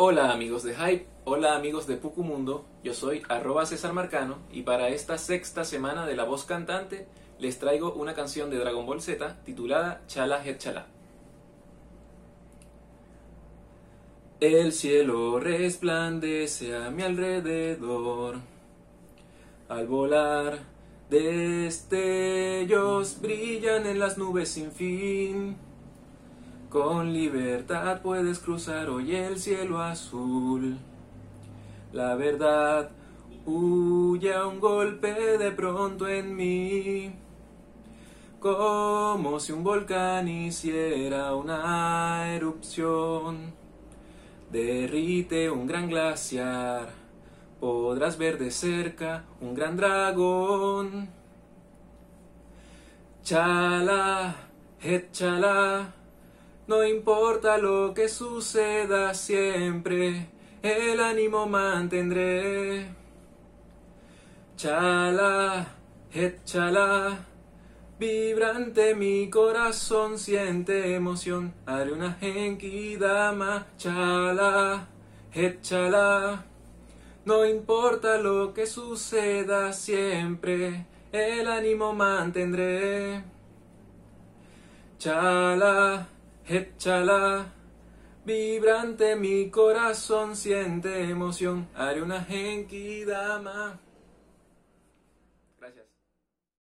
Hola amigos de Hype, hola amigos de Pucumundo, yo soy arroba César Marcano y para esta sexta semana de La Voz Cantante les traigo una canción de Dragon Ball Z titulada Chala Het Chala. El cielo resplandece a mi alrededor al volar destellos brillan en las nubes sin fin. Con libertad puedes cruzar hoy el cielo azul. La verdad huye a un golpe de pronto en mí. Como si un volcán hiciera una erupción. Derrite un gran glaciar. Podrás ver de cerca un gran dragón. Chala, het chala. No importa lo que suceda siempre, el ánimo mantendré. Chala, het chala, vibrante mi corazón siente emoción. Haré una genki dama, chala, het chala. No importa lo que suceda siempre, el ánimo mantendré. Chala, Echala, vibrante mi corazón siente emoción. Haré una Genki Dama. Gracias.